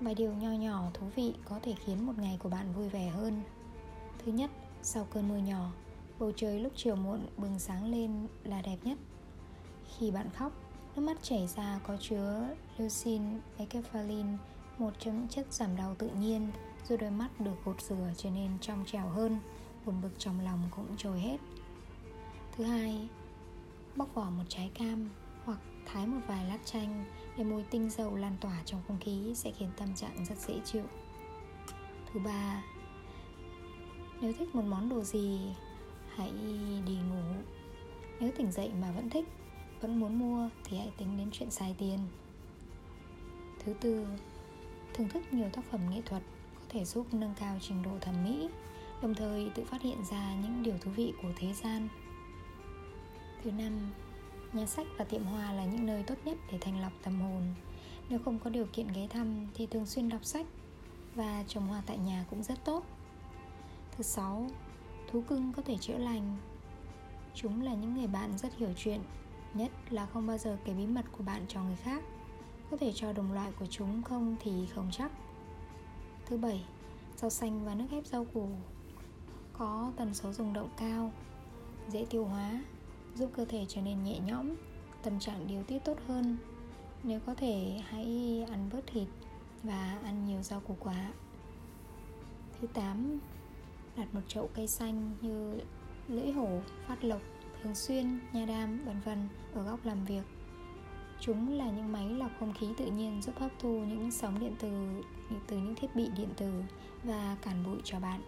Vài điều nho nhỏ thú vị có thể khiến một ngày của bạn vui vẻ hơn. Thứ nhất, sau cơn mưa nhỏ Bầu trời lúc chiều muộn bừng sáng lên là đẹp nhất. Khi bạn khóc, nước mắt chảy ra có chứa leucin ekephalin Một trong những chất giảm đau tự nhiên Rồi đôi mắt được gột rửa trở nên trong trẻo hơn Buồn bực trong lòng cũng trôi hết. Thứ hai, bóc vỏ một trái cam hoặc thái một vài lát chanh để mùi tinh dầu lan tỏa trong không khí sẽ khiến tâm trạng rất dễ chịu. Thứ ba, nếu thích một món đồ gì, hãy đi ngủ. Nếu tỉnh dậy mà vẫn thích, vẫn muốn mua thì hãy tính đến chuyện xài tiền. Thứ tư, thưởng thức nhiều tác phẩm nghệ thuật có thể giúp nâng cao trình độ thẩm mỹ, đồng thời tự phát hiện ra những điều thú vị của thế gian. Thứ năm, Nhà sách và tiệm hoa là những nơi tốt nhất để thanh lọc tâm hồn. Nếu không có điều kiện ghé thăm thì thường xuyên đọc sách Và trồng hoa tại nhà cũng rất tốt. Thứ sáu, thú cưng có thể chữa lành. Chúng là những người bạn rất hiểu chuyện Nhất là không bao giờ kể bí mật của bạn cho người khác. Có thể cho đồng loại của chúng không thì không chắc. Thứ bảy, rau xanh và nước ép rau củ. Có tần số rung động cao Dễ tiêu hóa giúp cơ thể trở nên nhẹ nhõm, tâm trạng điều tiết tốt hơn. Nếu có thể, hãy ăn bớt thịt và ăn nhiều rau củ quả. Thứ 8 đặt một chậu cây xanh như lưỡi hổ, phát lộc, thường xuyên, nha đam, vân vân ở góc làm việc. Chúng là những máy lọc không khí tự nhiên giúp hấp thu những sóng điện từ từ những thiết bị điện tử và cản bụi cho bạn.